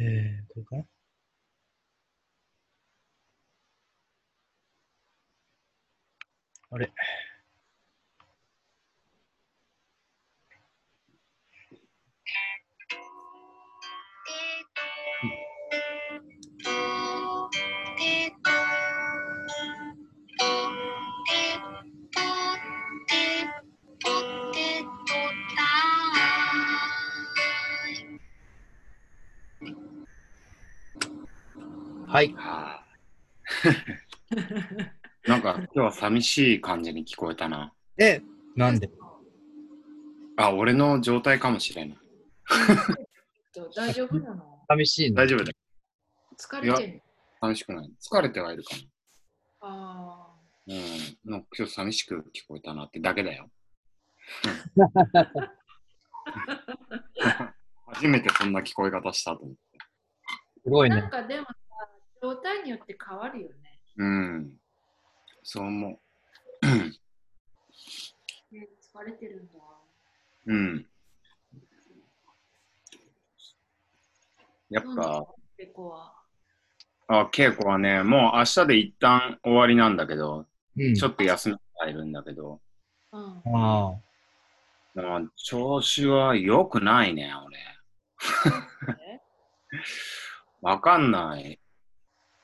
えー、これかな？あれ？今日は寂しい感じに聞こえたな。え、なんで？あ、俺の状態かもしれない。と大丈夫なの？寂しいの？大丈夫だよ。疲れてる？寂しくない。疲れてはいるかあな。うん。なんか今日寂しく聞こえたなってだけだよ。初めてそんな聞こえ方したと思って。あ。すごいねなん。かでもさ、状態によって変わるよね。うん。そう思ね疲れてるんだ。う。うん。やっぱ、のペコは。あ、稽古はね、もう明日で一旦終わりなんだけど、うん。ちょっと休みが入るんだけど、うん。ああ。でも調子は良くないね、俺。え？わかんない。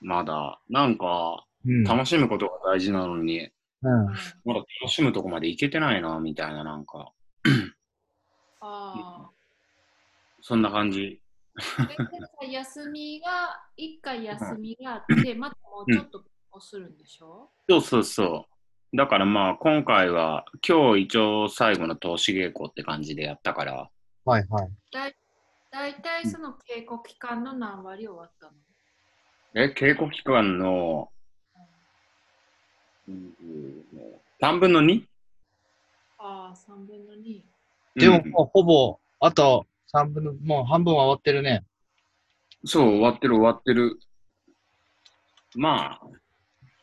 まだ。なんか、うん。楽しむことが大事なのに、うん。まだ楽しむとこまでいけてないな、みたいな、なんか、あそんな感じ。休みが、一回休みがあって、またもうちょっとこうするんでしょ？そうそうそう。だからまあ、今回は、今日一応最後の投資稽古って感じでやったから、はいはい。だい大体その稽古期間の何割終わったの？え、稽古期間の、うん、3分の 2? ああ、3分の2。でもうんもうほぼ、あと3分の、もう半分は終わってるね。そう、終わってる終わってる。まあ、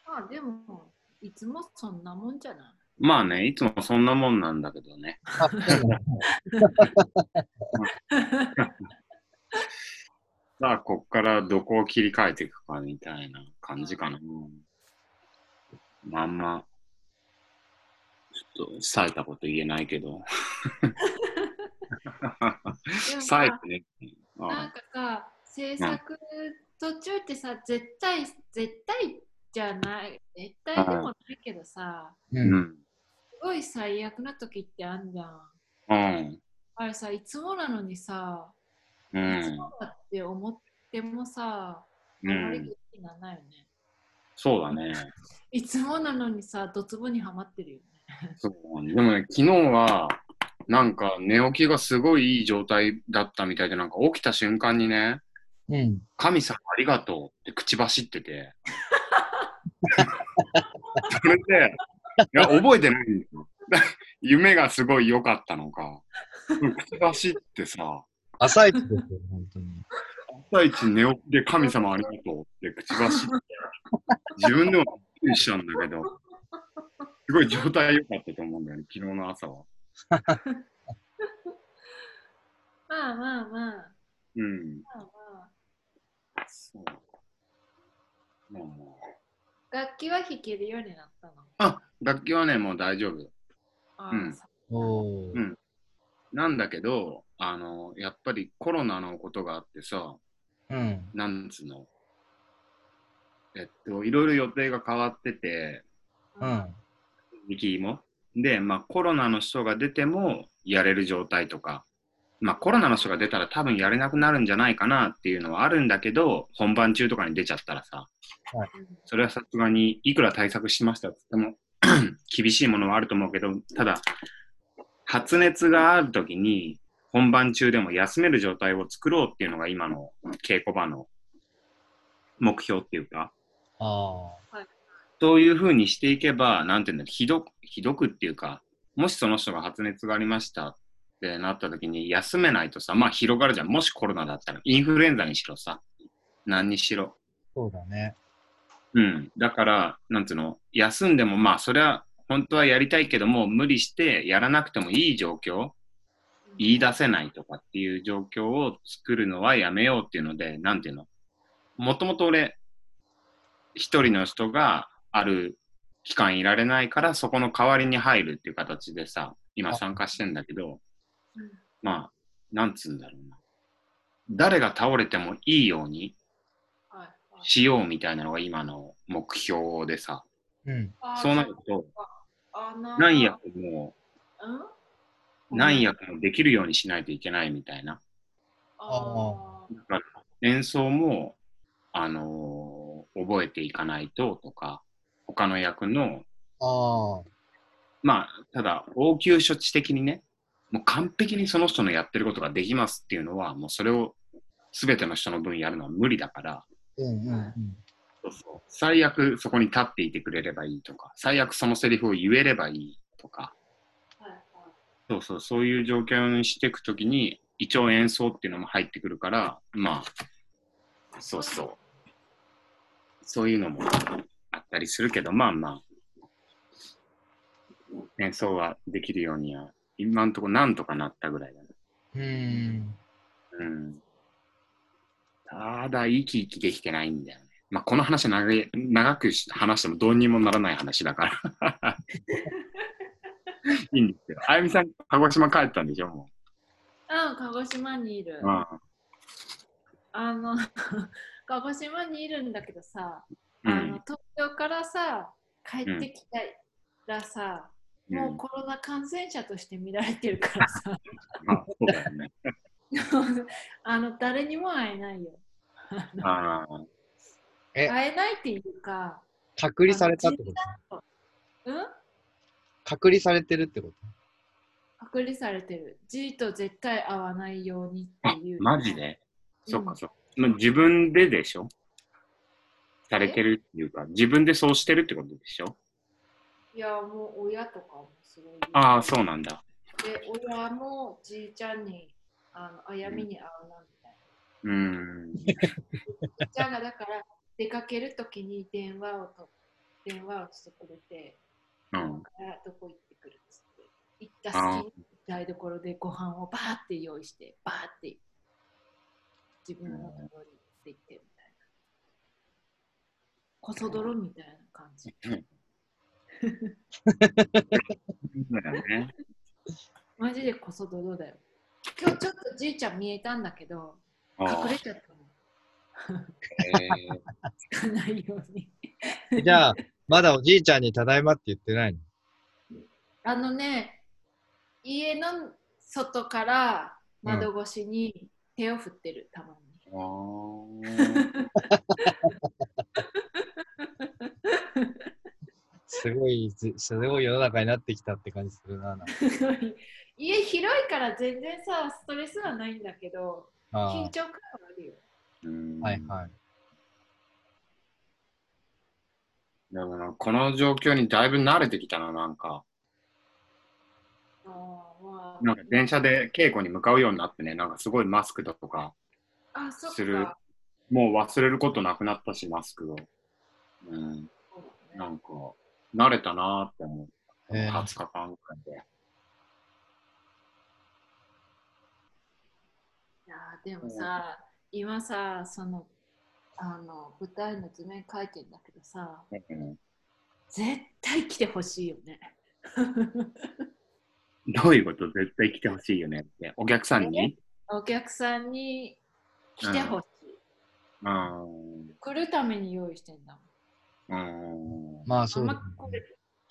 まあでも、いつもそんなもんじゃない？まあね、いつもそんなもんなんだけどね。さ あ、こっからどこを切り替えていくかみたいな感じかな。まああんま、ちょっと、冴えたこと言えないけど。冴えさてね。あなんかさ、制作途中ってさ、絶対、絶対じゃない、絶対でもないけどさ、う。うんん。すごい最悪な時ってあんじゃん。うん。あれさ、いつもなのにさ、ういつん。もだって思ってもさ、あうまりん。元気にならないよね。そうだね。いつもなのにさ、ドツボにはまってるよね。そう。でもね、昨日は、なんか寝起きがすごいいい状態だったみたいで、なんか起きた瞬間にね、うん。神様ありがとうって口走ってて。それで、いや、覚えてないんですよ。夢がすごい良かったのか、口走ってさ、朝一ですよ、本当に。朝一寝起きで神様ありがとうって口走って、自分でもびっくりしたんだけど、すごい状態良かったと思うんだよね、昨日の朝は。まあまあまあ、うん。まあまあ、そう。まあま楽器は弾けるようになったの？あ。あ、楽器はね、もう大丈夫。あうん。うんなんだけど、あの、やっぱりコロナのことがあってさ、うん。なんつうの、えっと、いろいろ予定が変わってて、うん。時期も。で、まあコロナの人が出てもやれる状態とか、まあコロナの人が出たら多分やれなくなるんじゃないかなっていうのはあるんだけど、本番中とかに出ちゃったらさ、それはさすがにいくら対策しましたって言っても 厳しいものはあると思うけど、ただ、発熱があるときに本番中でも休める状態を作ろうっていうのが今の稽古場の目標っていうか、あそういうふうにしていけば、なんていうんだひどひどくっていうか、もしその人が発熱がありましたってなった時に休めないとさ、まあ広がるじゃん。もしコロナだったら、インフルエンザにしろさ、何にしろ。そうだね。うん。だから、なんつうの、休んでも、まあそれは本当はやりたいけども、無理してやらなくてもいい状況、言い出せないとかっていう状況を作るのはやめようっていうので、なんていうのもともと俺、一人の人がある期間いられないから、そこの代わりに入るっていう形でさ、今参加してんだけど、うん。まあ、なんつうんだろうな。誰が倒れてもいいようにしようみたいなのが今の目標でさ、うん。そうなると、あな何役も、うん？何役もできるようにしないといけないみたいな。だから演奏も、あのー覚えていかないととか、他の役の、ああ。まあ、ただ、応急処置的にね、もう完璧にその人のやってることができますっていうのは、もうそれを全ての人の分やるのは無理だから、うんうんうん。そうそう最悪そこに立っていてくれればいいとか、最悪そのセリフを言えればいいとか、はいはいそうそう、そういう状況にしていくときに、一応演奏っていうのも入ってくるから、まあ、そうそう。そういうのもあったりするけど、まあまあ、演奏はできるようには、今んとこなんとかなったぐらいだね。うん。うん。ただ、生き生きできてないんだよね。まあ、この話長い長くし話してもどうにもならない話だから。いいんですけど。あゆみさん、鹿児島帰ったんでしょ、もうん、鹿児島にいる。あの、鹿児島にいるんだけどさ、うんあの東京からさ、帰ってきたらさ、もうコロナ感染者として見られてるからさ、あそうだよね。あの誰にも会えないよ。ああ、え会えないっていうか、隔離されたってこと？うん？隔離されてるってこと？隔離されてる。G と絶対会わないようにってあいう。マジで、うんそっかそっか。まあ自分ででしょ？されてるっていうか、自分でそうしてるってことでしょ？いや、もう親とかもすごいよ。ああ、そうなんだ。で、親もじいちゃんに、あの、あやみに会うなみたいな。うーん。じいちゃんがだから出かけるときに電話をと電話をしてくれて、うん。からどこ行ってくるっつって。行った隙に台所でご飯をバーって用意して、バーって自分のところに行って行ってみたいな。こそ泥みたいな感じ。マジでこそ泥だよ。今日ちょっとじいちゃん見えたんだけど、隠れちゃったの。つかないように。じゃあ、まだおじいちゃんにただいまって言ってないの？あのね、家の外から窓越しに手を振ってる、たまに。すごい、すすごい世の中になってきたって感じするな。な家広いから全然さ、ストレスはないんだけど、あ緊張感はあるよ。うんあはいはい。でもな、この状況にだいぶ慣れてきたな、なんか。なんか電車で稽古に向かうようになってね、なんかすごいマスクだとか、するか。もう忘れることなくなったし、マスクを。うん、なんか、慣れたなーって思う。えー20日間くらいで。いやーでもさ、今さ、その、あの、舞台の図面書いてんだけどさ、うん絶対来てほしいよね。どういうこと？絶対来てほしいよねって。お客さんに？お客さんに来てほしい。うん。来るために用意してんだもん。うん。まああんまそうだねこれ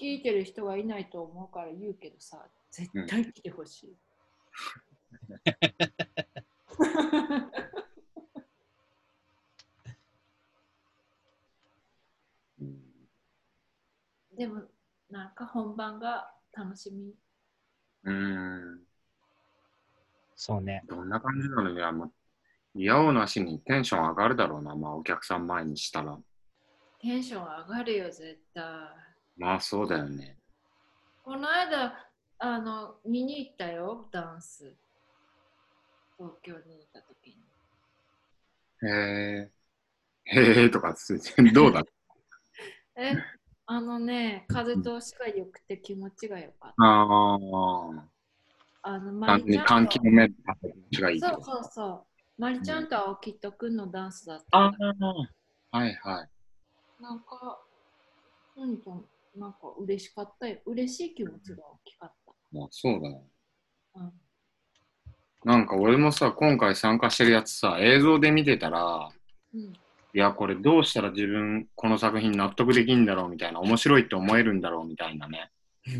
聞いてる人がいないと思うから言うけどさ、絶対来てほしい。うん でも、なんか本番が楽しみ。うん。そうね。どんな感じなのいや、もう、嫌おなしにテンション上がるだろうな、まあ、お客さん前にしたら。テンション上がるよ、絶対。まあ、そうだよね。この間、あの、見に行ったよ、ダンス。東京にいた時に。へえ。へえとかつって、どうだえ、あのね、風通しが良くて気持ちが良かっああ。あの、マリちゃんと換気の面がいい。そうそうそう。マリちゃんと青木とくんのダンスだった。ああ、はいはい。なんか、うんと、なんか嬉しかったよ。嬉しい気持ちが大きかっまあ、そうだよ。た。うん。なんか俺もさ、今回参加してるやつさ、映像で見てたら、うん。いや、これどうしたら自分、この作品納得できんだろうみたいな、面白いって思えるんだろうみたいなね。う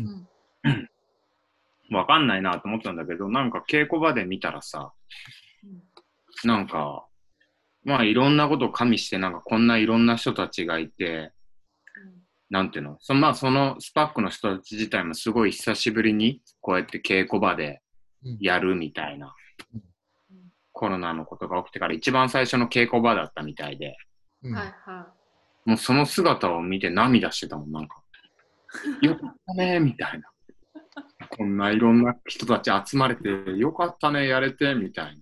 ん。わかんないなと思ったんだけど、なんか稽古場で見たらさ、うんなんか、まあいろんなことを加味して、なんかこんないろんな人たちがいて、なんていうの？そまあそのスパックの人たち自体もすごい久しぶりにこうやって稽古場でやるみたいな、うんコロナのことが起きてから一番最初の稽古場だったみたいで、うんはいはもうその姿を見て涙してたもん、なんか。よかったね、みたいな。こんないろんな人たち集まれて、よかったね、やれて、みたい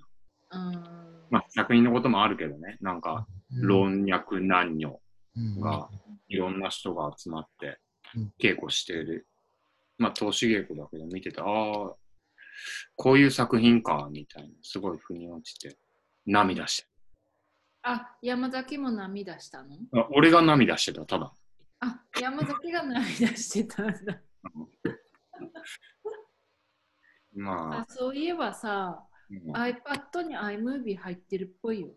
な。い。うん。まあ作品のこともあるけどね、なんか、老若男女うんが、いろんな人が集まってうん、稽古してる。まあ、投資稽古だけど見てて、ああ、こういう作品か、みたいな。すごい腑に落ちて、涙して。あ、山崎も涙したの？あ俺が涙してた、ただ。あ、山崎が涙してたんだ。まああ、そういえばさ、うん iPad に iMovie 入ってるっぽいよ。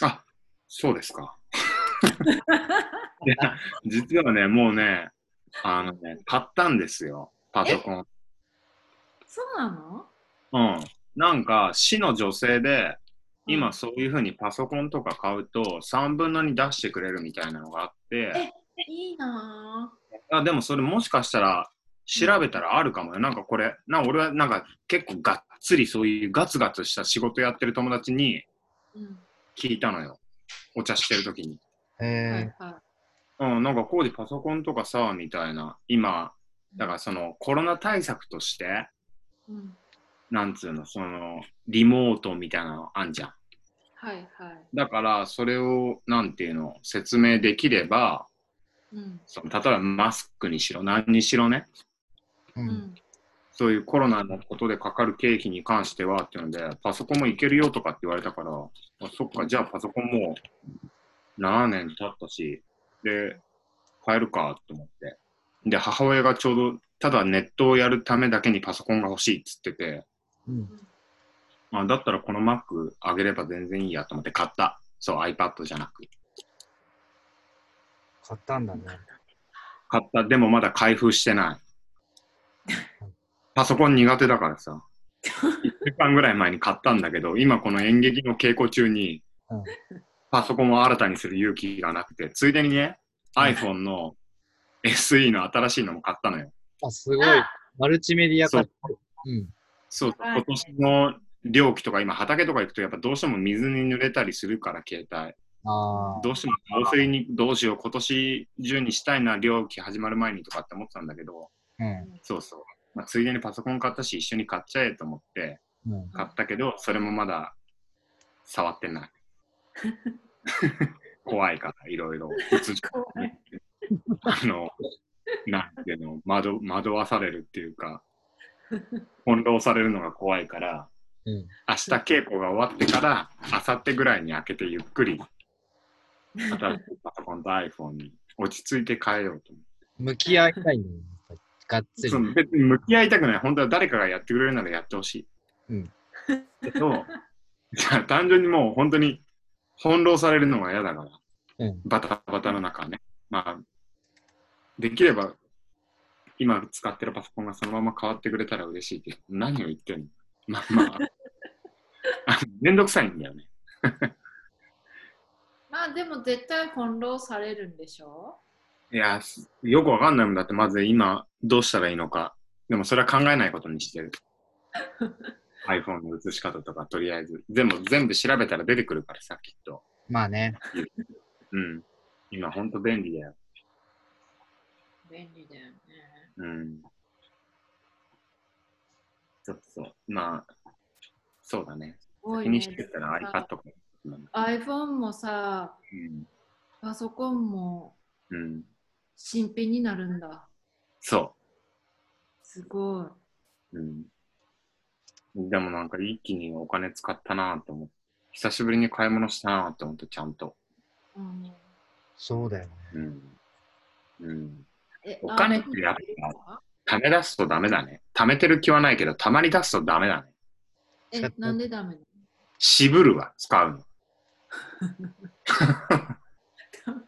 あ、そうですか。いや、実はね、もうね、あのね、買ったんですよ、パソコン。そうなの？うん。なんか、市の女性で、う今んそういうふうにパソコンとか買うと、3分の2出してくれるみたいなのがあって、いいなあでもそれもしかしたら、調べたらあるかもよ。なんかこれ、な俺はなんか結構がっつりそういうガツガツした仕事やってる友達にぁ。うん。聞いたのよ。お茶してる時に。はいへはうん、なんかこうでパソコンとかさ、みたいな、今、だからそのコロナ対策として、い。うん。なんつうの、その、リモートみたいなのあんじゃん。はいはい。だから、それを、なんていうの、説明できれば、うん。その例えばマスクにしろ、何にしろね、う。うんん。そういうコロナのことでかかる経費に関してはっていうので、パソコンもいけるよとかって言われたから、あそっか、じゃあパソコンも7年経ったし、で、買えるかと思って。で、母親がちょうど、ただネットをやるためだけにパソコンが欲しいっつってて、うん。まあ、だったらこの Mac あげれば全然いいやと思って買った。そう、iPad じゃなく。買ったんだね。買った。でもまだ開封してない。パソコン苦手だからさ。1週間ぐらい前に買ったんだけど、今この演劇の稽古中にうん、パソコンを新たにする勇気がなくて、ついでにね、iPhone の SE の新しいのも買ったのよ。あ、すごい。マルチメディア化。うん。そう、はい今年の猟奇とか今畑とか行くとやっぱどうしても水に濡れたりするから携帯。ああ。どうしても防水にどうしよう、今年中にしたいな、猟奇始まる前にとかって思ってたんだけど、うん。そうそう。まあ、ついでにパソコン買ったし、一緒に買っちゃえと思ってうん。買ったけど、それもまだ触ってない。怖いから、いろいろ。あの、なんていうの、惑惑わされるっていうか、翻弄されるのが怖いから、うん。明日稽古が終わってから、明後日ぐらいに開けてゆっくり、新しいパソコンと iPhone に落ち着いて変えようと思って。向き合いたいね。がっつり別に向き合いたくない。本当は誰かがやってくれるならやってほしい。うん。けど、じゃあ単純にもう本当に翻弄されるのが嫌だから、うん。バタバタの中ね。まあ、できれば、今使ってるパソコンがそのまま変わってくれたら嬉しいけど、何を言ってんの？まあまあ、あめんどくさいんだよね。まあでも絶対翻弄されるんでしょ？いや、すよくわかんないもんだって、まず今どうしたらいいのか。でもそれは考えないことにしてる。iPhone の映し方とか、とりあえず。全部、全部調べたら出てくるからさ、きっと。まあね。うん。今ほんと便利だよ。便利だよね。うん。そうそう。まあ、そうだね。すごい気にねしてたら iPad か。iPhone もさ、うん。パソコンもうん。新品になるんだ。そすごい。う。うん。でもなんか一気にお金使ったなって思って、久しぶりに買い物したなって思って、ちゃんと。うんそうだよね。うん。うん。えお金ってやっぱあ貯め出すとダメだね。貯めてる気はないけど、貯まり出すとダメだね。え、なんでダメなの？渋るわ、使うの。ダ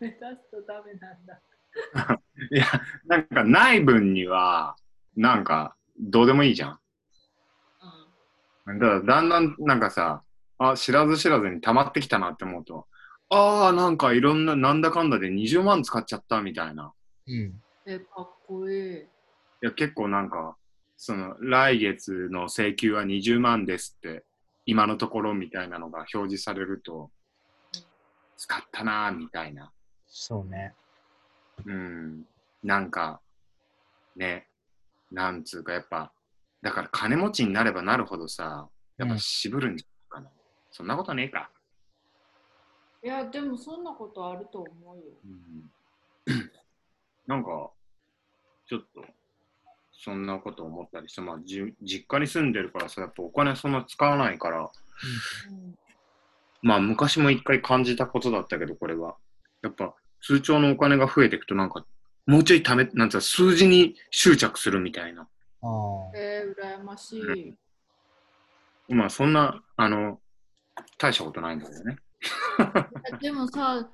メ出すとダメなんだ。いや、なんかない分には、なんか、どうでもいいじゃん。うんだから、だんだん、なんかさ、あ、知らず知らずに溜まってきたなって思うと、ああ、なんかいろんな、なんだかんだで20万使っちゃったみたいな。うん。え、かっこいい。いや、結構なんか、その、来月の請求は20万ですって、今のところみたいなのが表示されると、使ったなーみたいな。そうね。うん。なんか、ね、なんつうか、やっぱ、だから金持ちになればなるほどさ、やっぱ渋るんじゃないかな。そんなことねえか。いや、でもそんなことあると思うよ。うん、なんか、ちょっと、そんなこと思ったりして、まあ、じ実家に住んでるからさ、やっぱお金そんな使わないから、うんまあ昔も一回感じたことだったけど、これは。やっぱ通帳のお金が増えていくとなんか、もうちょいため、なんつうか数字に執着するみたいな。ああ。えー、羨ましい。まあそんな、あの、大したことないんだけどね。えでもさ、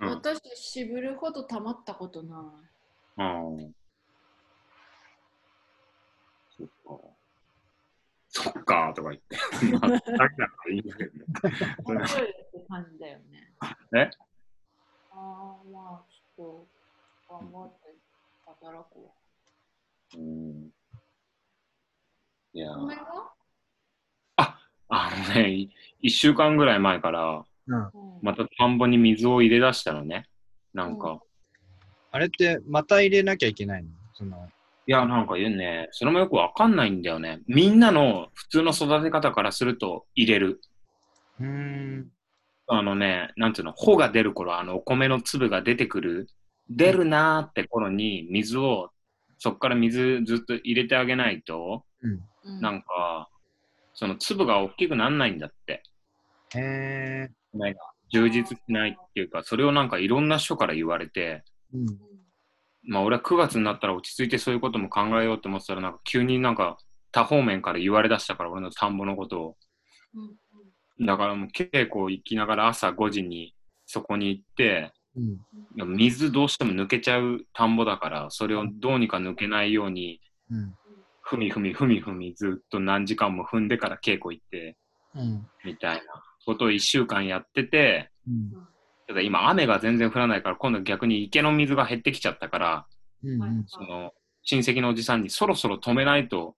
うん。あ私、渋るほどたまったことない。あ。そっか。そっかとか言って。まあ、だからいいんだけどね。いって感じだよね。え？ああ、まあ、ちょっと頑張って働こうんいやう。お前は？あのね、い一週間ぐらい前から、うん。うんまた田んぼに水を入れ出したのね。なんか、あれって、また入れなきゃいけないの？その、いや、なんか言うね、それもよくわかんないんだよね。みんなの普通の育て方からすると入れる。うーん。あのね、なんていうの、穂が出る頃、あの、お米の粒が出てくる、出るなーって頃に水を、そっから水ずっと入れてあげないと、うん。うんなんか、その粒が大きくならないんだって。へえ。充実しないっていうか、それをなんかいろんな人から言われて、うん。まあ俺は9月になったら落ち着いてそういうことも考えようと思ってたら、なんか急になんか多方面から言われだしたから、俺の田んぼのことを。うんだからもう稽古行きながら朝5時にそこに行って、水どうしても抜けちゃう田んぼだから、それをどうにか抜けないように、うん。ふみふみふみふみずっと何時間も踏んでから稽古行って、うん。みたいなことを1週間やってて、うん。ただ今雨が全然降らないから、今度逆に池の水が減ってきちゃったから、うん。うん。その親戚のおじさんにそろそろ止めないと、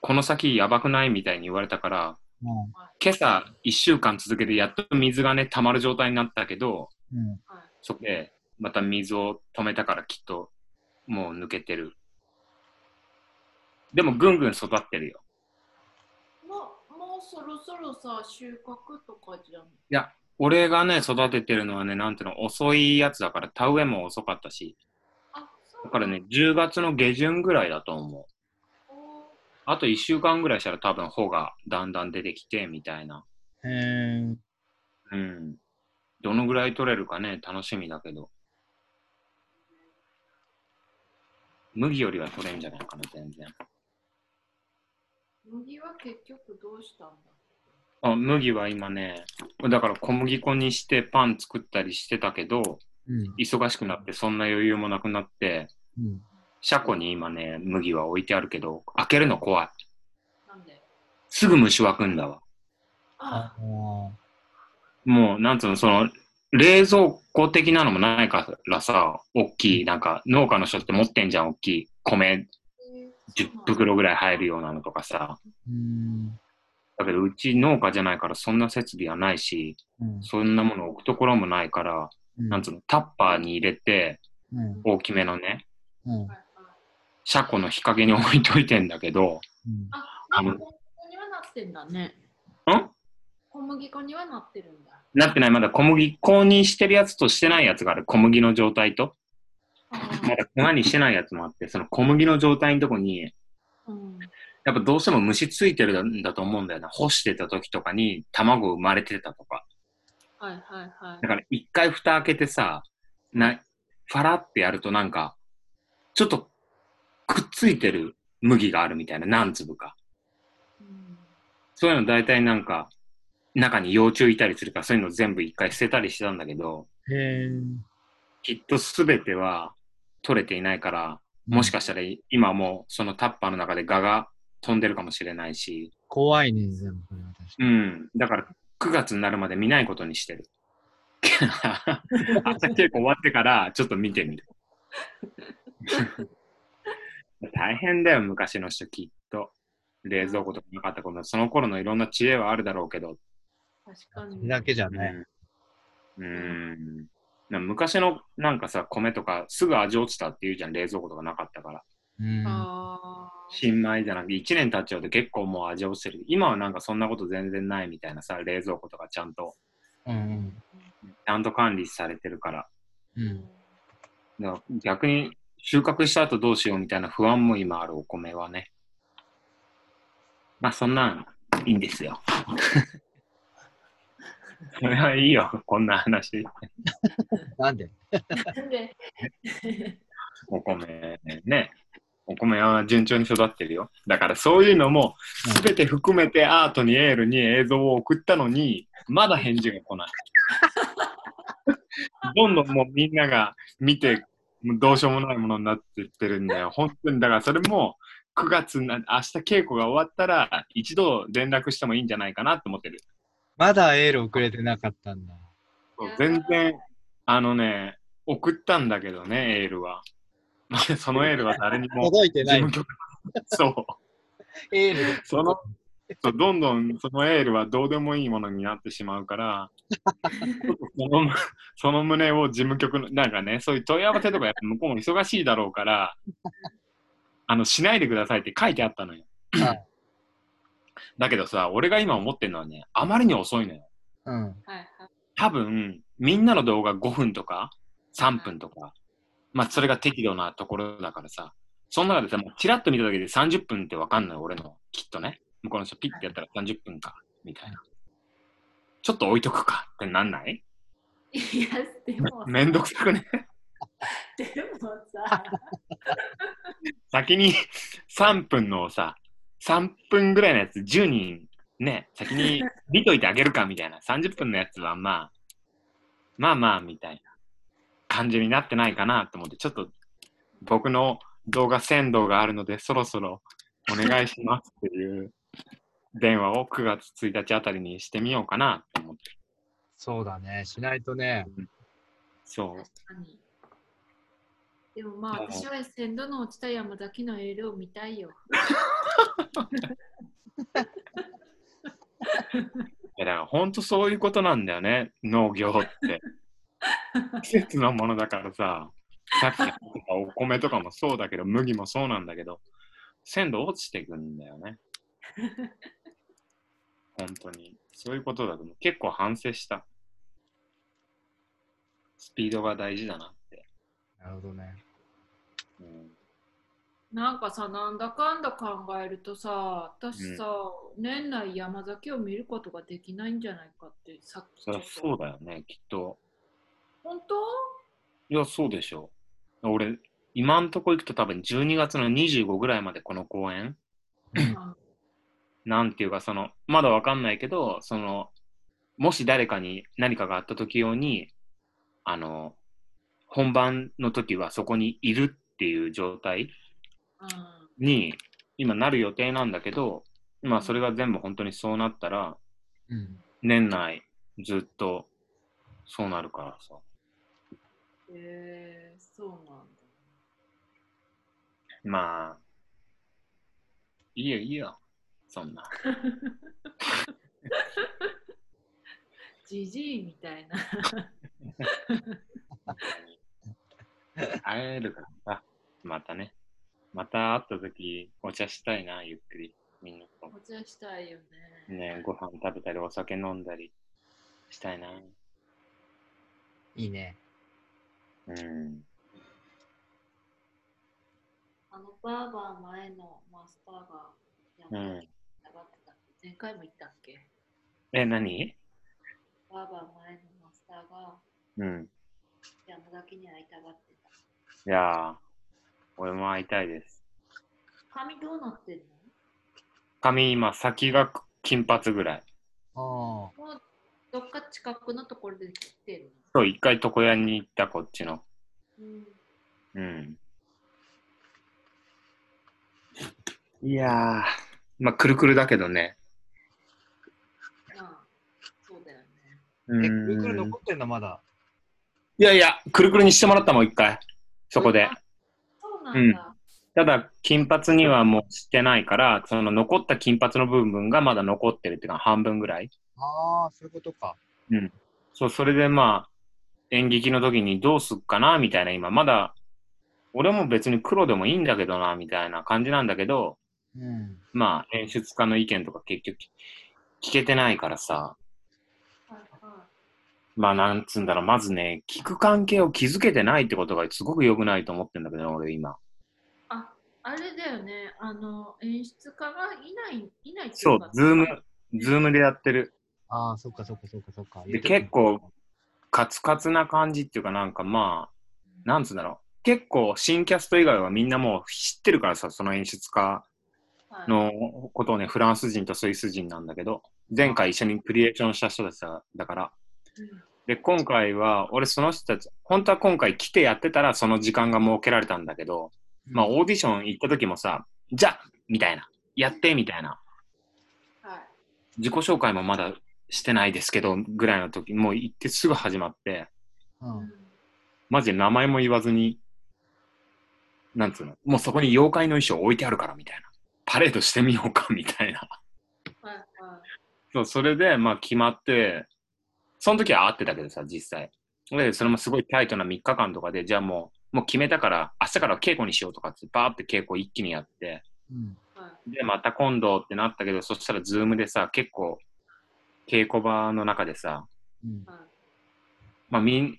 この先やばくないみたいに言われたから、今朝1週間続けてやっと水がね、溜まる状態になったけど、うん。そこでまた水を止めたからきっともう抜けてる。でもぐんぐん育ってるよ。もうもうそろそろさ、収穫とかじゃん。いや、俺がね、育ててるのはね、なんていうの、遅いやつだから田植えも遅かったし、だからね、10月の下旬ぐらいだと思う。おあと1週間ぐらいしたら多分穂がだんだん出てきてみたいな。へえ。うん。どのぐらい取れるかね、楽しみだけど。麦よりは取れんじゃないかな、全然。麦は結局どうしたんだ？あ、麦は今ね、だから小麦粉にしてパン作ったりしてたけど、うん。忙しくなってそんな余裕もなくなって、うん。車庫に今ね、麦は置いてあるけど、開けるの怖い。なんで？すぐ虫湧くんだわ。ああ、あ。もう、なんつうの、その、冷蔵庫的なのもないからさ、大きい、なんか、農家の人って持ってんじゃん、大きい米10袋ぐらい入るようなのとかさ。うん。だけど、うち農家じゃないから、そんな設備はないし、うん。そんなもの置くところもないから、なんつうの、タッパーに入れて、うん。大きめのね、車庫の日陰に置いといてんだけど、うん。あ、あの小麦粉にはなってんだね。ん？小麦粉にはなってるんだ。なってない、まだ小麦粉にしてるやつとしてないやつがある。小麦の状態と、あまだ粉にしてないやつもあって、その小麦の状態のとこに、うんややっぱどうしても虫ついてるんだと思うんだよな。干してた時とかに卵生まれてたとか。はいはいはいだ。から一回蓋開けてさ、な、ファラってやるとなんか、ちょっとくっついてる麦があるみたいな、何粒か。うんそういうの大体なんか、中に幼虫いたりするから、そういうの全部一回捨てたりしてたんだけど。きっとすべては取れていないから、もしかしたら今もうそのタッパーの中でガが飛んでるかもしれないし、怖いね、全部これは確かうに。ん。だから9月になるまで見ないことにしてる。朝稽古終わってからちょっと見てみる。大変だよ、昔の人きっと。冷蔵庫とかなかった頃の、その頃のいろんな知恵はあるだろうけど。確かに。だけじゃない。うん。うんな昔のなんかさ、米とかすぐ味落ちたっていうじゃん、冷蔵庫とかなかったから。うん。あ新米じゃなくて1年経っちゃうと結構もう味落ちてる。今はなんかそんなこと全然ないみたいなさ、冷蔵庫とかちゃんと、うんちゃんと管理されてるから。うん。だから逆に収穫した後どうしようみたいな不安も今あるお米はね。まあそんなんいいんですよ。それはいいよ、こんな話。なんで？で、お米ね。お米は順調に育ってるよ。だからそういうのも全て含めてアートにエールに映像を送ったのに、まだ返事が来ない。どんどんもうみんなが見て、もうどうしようもないものになってってるんだよ。本当に、だからそれも9月な、明日稽古が終わったら一度連絡してもいいんじゃないかなって思ってる。まだエール送れてなかったんだ。そう全然、あのね、送ったんだけどね、エールは。ま あそのエールは誰にも届いてない事務。局そう。エールその、そうどんどんそのエールはどうでもいいものになってしまうから、そのその旨を事務局の、なんかね、そういう問い合わせとかやっぱ向こうも忙しいだろうから、あの、しないでくださいって書いてあったのよ。はいだけどさ、俺が今思ってるのはね、あまりに遅いのよ。うん。はいはい。多分、みんなの動画5分とか3分とか、まあそれが適度なところだからさ、その中でさ、もうチラッと見ただけで30分ってわかんない、俺の、きっとね。向こうの人ピッてやったら30分か、みたいな。ちょっと置いとくかってなんない？いや、でもさ、めんどくさくね？でもさ、先に3分のをさ、3分ぐらいのやつ10人ね、先に見といてあげるかみたいな。30分のやつはまあ、まあまあみたいな感じになってないかなと思って、ちょっと僕の動画鮮度があるので、そろそろお願いしますっていう電話を9月1日あたりにしてみようかなと思って。そうだね。しないとね。そう。確かに。でもまあ、私は鮮度の落ちた山崎のエールを見たいよ。いやだから本当そういうことなんだよね、農業って。季節のものだからさ、さっき言ったお米とかもそうだけど、麦もそうなんだけど、鮮度落ちていくんだよね。本当に。そういうことだと思う。結構反省した。スピードが大事だなって。なるほどね。うん、なんかさ、なんだかんだ考えるとさ、私さ、年内山崎を見ることができないんじゃないかってさっきそりゃそうだよね、きっと。本当？いや、そうでしょう。俺、今んとこ行くと多分12月の25ぐらいまでこの公演あなんていうか、その、まだわかんないけど、その、もし誰かに何かがあった時用に、あの、本番の時はそこにいるっていう状態あに今なる予定なんだけど、まあそれが全部本当にそうなったら、うん。年内ずっとそうなるからさ。へえそうなんだ。まあ、いいよいいよ、そんな。じじいみたいな。会えるからさ、またね。また会った時、お茶したいな、ゆっくり。みんなと。お茶したいよね。ね、ご飯食べたり、お酒飲んだりしたいな。いいね。うん。あのバーバー前のマスターが山うん。たがってたって前回も言ったっけ？え、何？バーバー前のマスターがうん。山崎に会いたがってた。いやー、俺も会いたいです。髪どうなってんの？髪今、先が金髪ぐらい。ああ。どっか近くのところで切ってんのそう、一回床屋に行った、こっちの。うん。うん。いやー、まあ、くるくるだけどね。まあ、そうだよね。うえ、くるくるん残ってんのまだ？いやいや、くるくるにしてもらったもん、一回。そこで。そうなんだ。ただ、金髪にはもうしてないから、その残った金髪の部分がまだ残ってるっていうか、半分ぐらい。ああ、そういうことか。そう、それでまあ、演劇の時にどうすっかな、みたいな、今、まだ、俺も別に黒でもいいんだけどな、みたいな感じなんだけど、うん。まあ、演出家の意見とか結局聞けてないからさ、はいはまあ、なんつうんだろう、まずね、聞く関係を築けてないってことがすごく良くないと思ってんだけど、俺今。あ、あれだよね。あの、演出家がいない、いないっていそうか、ズーム、ズームでやってる。ああ、そっかそっかそっかそっか。で、結構、カツカツな感じっていうかなんかまあ、なんつうんだろう。結構新キャスト以外はみんなもう知ってるからさ、その演出家はいのことをね、フランス人とスイス人なんだけど、前回一緒にクリエーションした人たちだだから。うんで、今回は、俺その人たち、本当は今回来てやってたらその時間が設けられたんだけど、まあオーディション行った時もさ、じゃあみたいな、やってみたいな、はい。自己紹介もまだしてないですけど、ぐらいの時、もう行ってすぐ始まって、うん。うんマジで名前も言わずに、なんつうの、もうそこに妖怪の衣装置いてあるからみたいな。パレードしてみようかみたいな。はいはい。そう、それで、まあ決まって、その時は会ってたけどさ、実際。で、それもすごいタイトな3日間とかで、じゃあもう、もう決めたから、明日から稽古にしようとかって、バーって稽古一気にやって、うん。はいで、また今度ってなったけど、そしたらズームでさ、結構、稽古場の中でさ、うん。はいまあみん、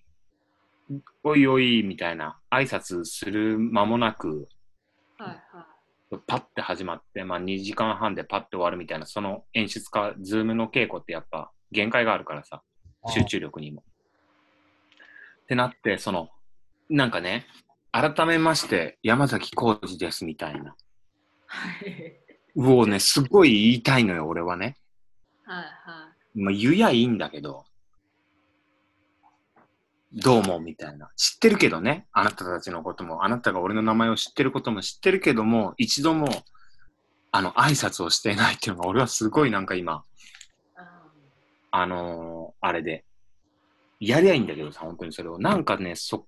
おいおい、みたいな、挨拶する間もなく、はいはい。パッて始まって、まあ2時間半でパッて終わるみたいな、その演出家、ズームの稽古ってやっぱ限界があるからさ、集中力にも。ってなって、その、なんかね、改めまして、山崎浩二ですみたいな。はい。うおね、すごい言いたいのよ、俺はね。はいはまあ、言やいいんだけど、どうも、みたいな。知ってるけどね、あなたたちのことも、あなたが俺の名前を知ってることも知ってるけども、一度も、あの、挨拶をしていないっていうのが、俺はすごいなんか今、い。ああのーあれで、やりゃいいんだけどさ、本当にそれを。なんかね、そ、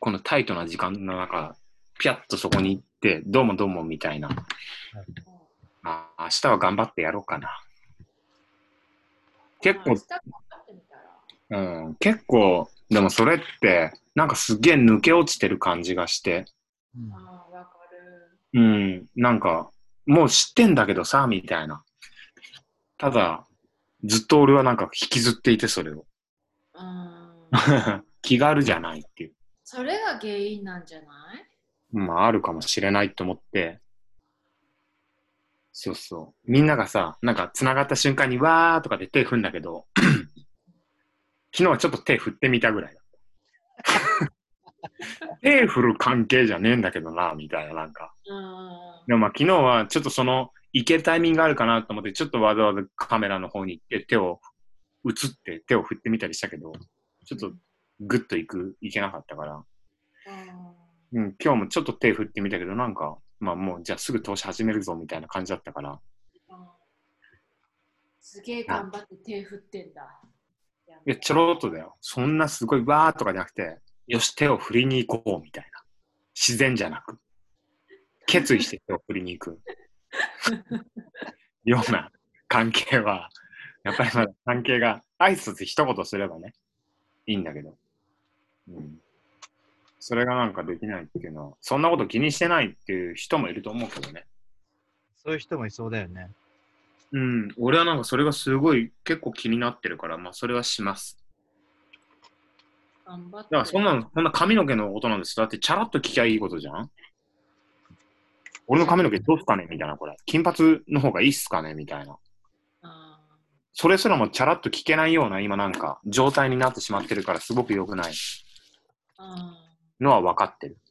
このタイトな時間の中、ピャッとそこに行って、どうもどうもみたいな。ーあ明日は頑張ってやろうかな。結構。うん、結構、でもそれって、なんかすげえ抜け落ちてる感じがして、うん。ああ、わかる。うん、なんか、もう知ってんだけどさ、みたいな。ただ、ずっと俺はなんか引きずっていて、それを。うん。気軽じゃないっていう。それが原因なんじゃない？まあ、あるかもしれないと思って、そうそう。みんながさ、なんか繋がった瞬間にわーとかで手振んだけど、昨日はちょっと手振ってみたぐらいだった。手振る関係じゃねえんだけどな、みたいな、なんか。うん。でもまあ昨日はちょっとその、行けるタイミングがあるかなと思って、ちょっとわざわざカメラの方に行って手を映って手を振ってみたりしたけど、ちょっとグッと行く、行けなかったから、うんうん、今日もちょっと手振ってみたけど、なんか、まあもうじゃあすぐ投資始めるぞみたいな感じだったから、うんすげえ頑張って手振ってんだ。いや、ちょろっとだよ。そんなすごいわーとかじゃなくて、よし、手を振りに行こうみたいな。自然じゃなく。決意して手を振りに行く。ような関係は、やっぱりまだ関係が、挨拶一言すればね、いいんだけど。うん。それがなんかできないっていうのは、そんなこと気にしてないっていう人もいると思うけどね。そういう人もいそうだよね。うん。俺はなんかそれがすごい結構気になってるから、まあそれはします。頑張って。だからそんなの、そんな髪の毛のことなんです。だってチャラッと聞きゃいいことじゃん俺の髪の毛どうすかねみたいな、これ。金髪の方がいいっすかねみたいな。あそれすらもチャラッと聞けないような今なんか状態になってしまってるからすごく良くないーあのは分かってる。だか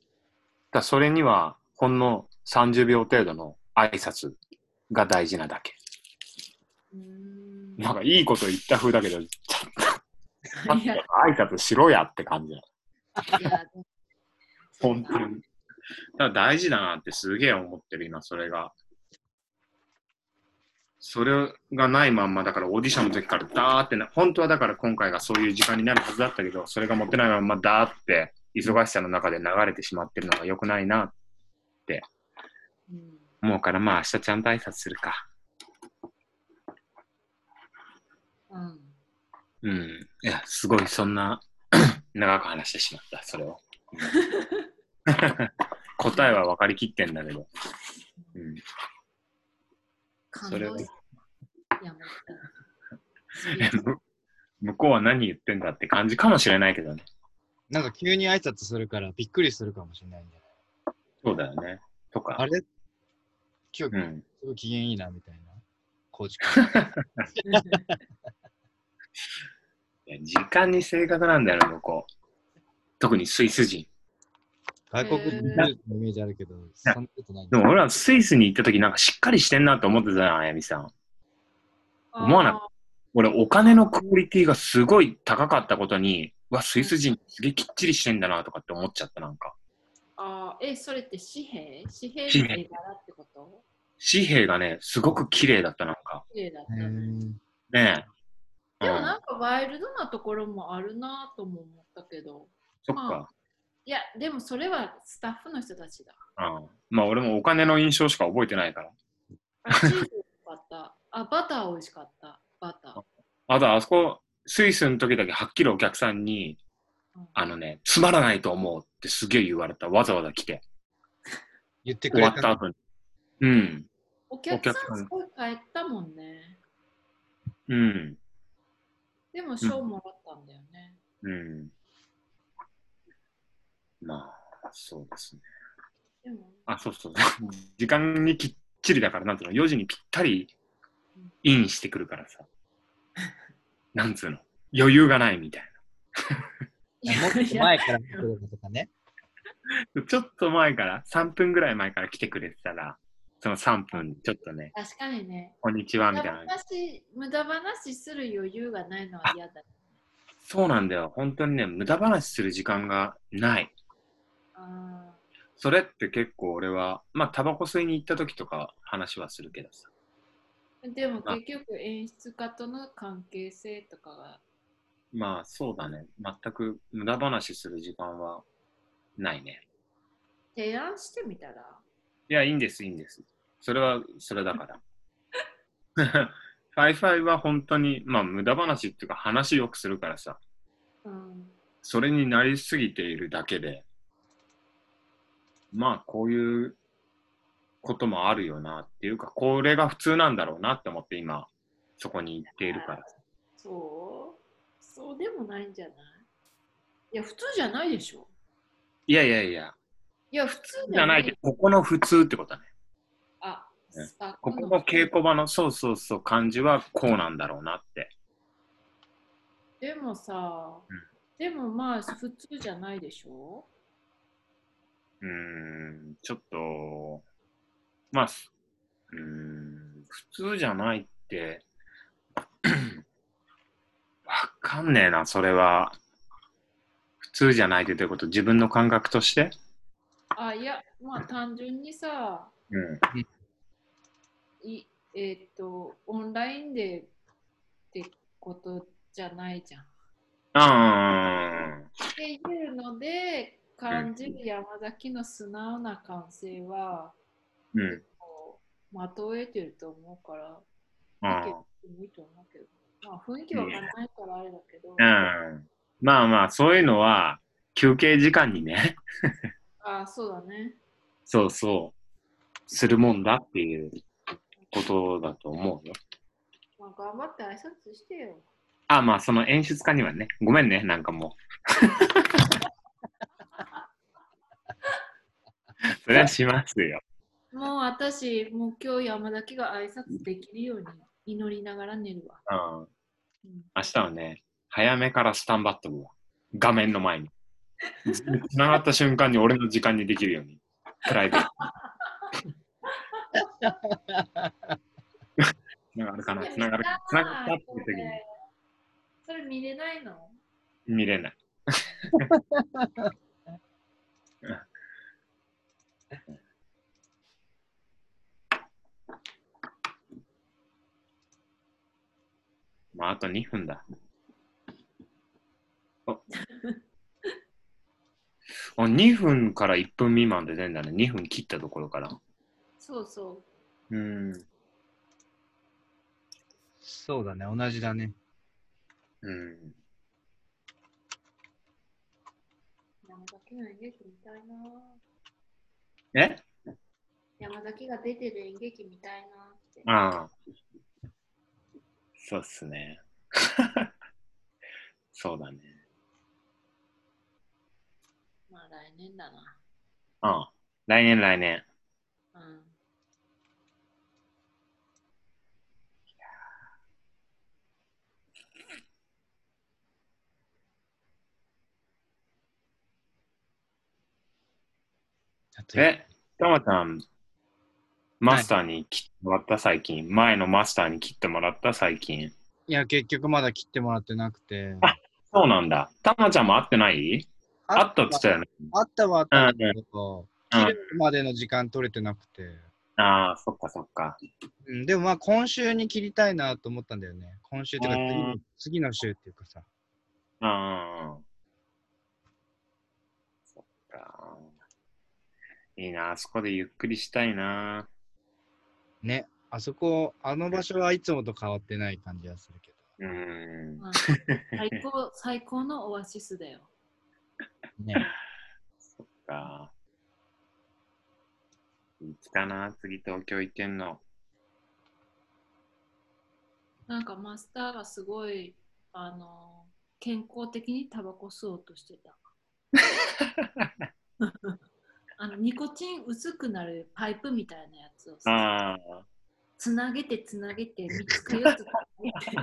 らそれにはほんの30秒程度の挨拶が大事なだけ。なんかいいこと言った風だけど、ちゃんと挨拶しろやって感じだ。本当に。だから大事だなってすげえ思ってる今それが。それがないまんまだからオーディションの時からダーってな、本当はだから今回がそういう時間になるはずだったけど、それが持ってないままダーって忙しさの中で流れてしまってるのが良くないなうん思うからまあ明日ちゃんと挨拶するか。うんうん。いや、すごいそんな 長く話してしまった、それを。答えは分かりきってんだけど。うん。それを感動しやめえ む向こうは何言ってんだって感じかもしれないけどね。なんか急に挨拶するからびっくりするかもしれないんで。そうだよね。とか。あれ？今日うん。すごい機嫌いいなみたいな？コーチ時間に正確なんだよね、向こう。特にスイス人。外国人のイメージあるけど、そんなことない。でも俺はスイスに行った時なんかしっかりしてんなと思ってたな、あやみさん。思わなか俺、お金のクオリティがすごい高かったことに、うわ、スイス人すげえきっちりしてんだなとかって思っちゃった、なんか。あーえ、それって紙幣？紙幣の絵柄ってこと？紙幣がね、すごく綺麗だった、なんか。綺麗だったね。ねえ。でもうんなんかワイルドなところもあるなとも思ったけど。そっか。いや、でもそれはスタッフの人たちだ。うん。まあ俺もお金の印象しか覚えてないから。あ、チーズ美味しかった。あ、バター美味しかった。バター。あと、あそこ、スイスの時だけはっきりお客さんに、うんあのね、つまらないと思うってすげえ言われた。わざわざ来て。言ってく終れた。わった後に。うん。お客さんんすごい帰ったもんね。うん。でも賞もらったんだよね。うん。まあ、そうですね。でも、あ、そうそう。時間にきっちりだから、なんつうの、4時にぴったりインしてくるからさ。なんつうの、余裕がないみたいいやもっと前から来てくれたとかね。な。ちょっと前から、3分ぐらい前から来てくれてたら、その3分、ちょっとね、確かにね。こんにちは、無駄みたいな。話無駄話する余裕がないのは嫌だ。そうなんだよ。本当にね、無駄話する時間がない。あそれって結構俺は、まあ、タバコ吸いに行った時とか話はするけどさ。ーでも結局演出家との関係性とかがまあ、そうだね。全く無駄話する時間はないね。提案してみたら？いや、いいんです、いいんです。それは、それだから。ファイファイは本当に、まあ、無駄話っていうか話よくするからさ、うん。それになりすぎているだけで、まあ、こういうこともあるよなっていうか、これが普通なんだろうなって思って今、そこに行っているから。そう？そうでもないんじゃない？いや、普通じゃないでしょ。いやいやいや、いや、普通じゃないで、ここの普通ってことだね。あ、ねあここの稽古場のそうそうそう感じはこうなんだろうなって。でもさ、うんでもまあ普通じゃないでしょうーん、ちょっと、まあ、すうーん、普通じゃないって、わかんねえな、それは。普通じゃないってどういうこと？自分の感覚として？あ、いや、まあ単純にさ、うん。いえっ、と、オンラインでってことじゃないじゃん。あっていうので感じる山崎の素直な感性は、ーうん。こうまとえてると思うから、あ意見してもいいと思うけど、まあ雰囲気わかんないからあれだけど、ーうん。まあまあ、そういうのは休憩時間にね、あそうだね。そうそう、するもんだっていうことだと思うよ。まあ頑張って挨拶してよ。あ、まあ、その演出家にはね、ごめんね、なんかもう。それはしますよ。もう私、もう今日山崎が挨拶できるように祈りながら寝るわ。うん。うん明日はね、早めからスタンバっとくわ。画面の前に。つながった瞬間に俺の時間にできるように。プライベート。つながるかな？つながるかな？つながったって時にそれ見れないの？見れない。あ、あと2分だ。ああ2分から1分未満で出んだね。2分切ったところから。そうそうん。そうだね、同じだね。うん。う。山崎の演劇見たいな。え？山崎が出てる演劇見たいなって。ああ。そうっすね。そうだね。まあ来年だな。ああ。来年来年。うん。え、たまちゃん、マスターに切ってもらった最近。前のマスターに切ってもらった最近。いや、結局まだ切ってもらってなくて。あそうなんだ。たまちゃんも会ってない？会ったって言ったよね。あったはあったんだけど、うん切るまでの時間取れてなくて。ああ、そっかそっか。うん、でもまあ今週に切りたいなと思ったんだよね。今週っていうか次のうん次の週っていうかさ。ああ。そっか。いいな、あそこでゆっくりしたいな。ね、あそこ、あの場所はいつもと変わってない感じはするけうーん。まあ最高、最高のオアシスだよ。ど。ね。そっか。いつかな、次東京行けんの。なんかマスターがすごい、あの、健康的にタバコ吸おうとしてた。あのニコチン薄くなるパイプみたいなやつをさ。つなげてつなげて3つか4つつなげて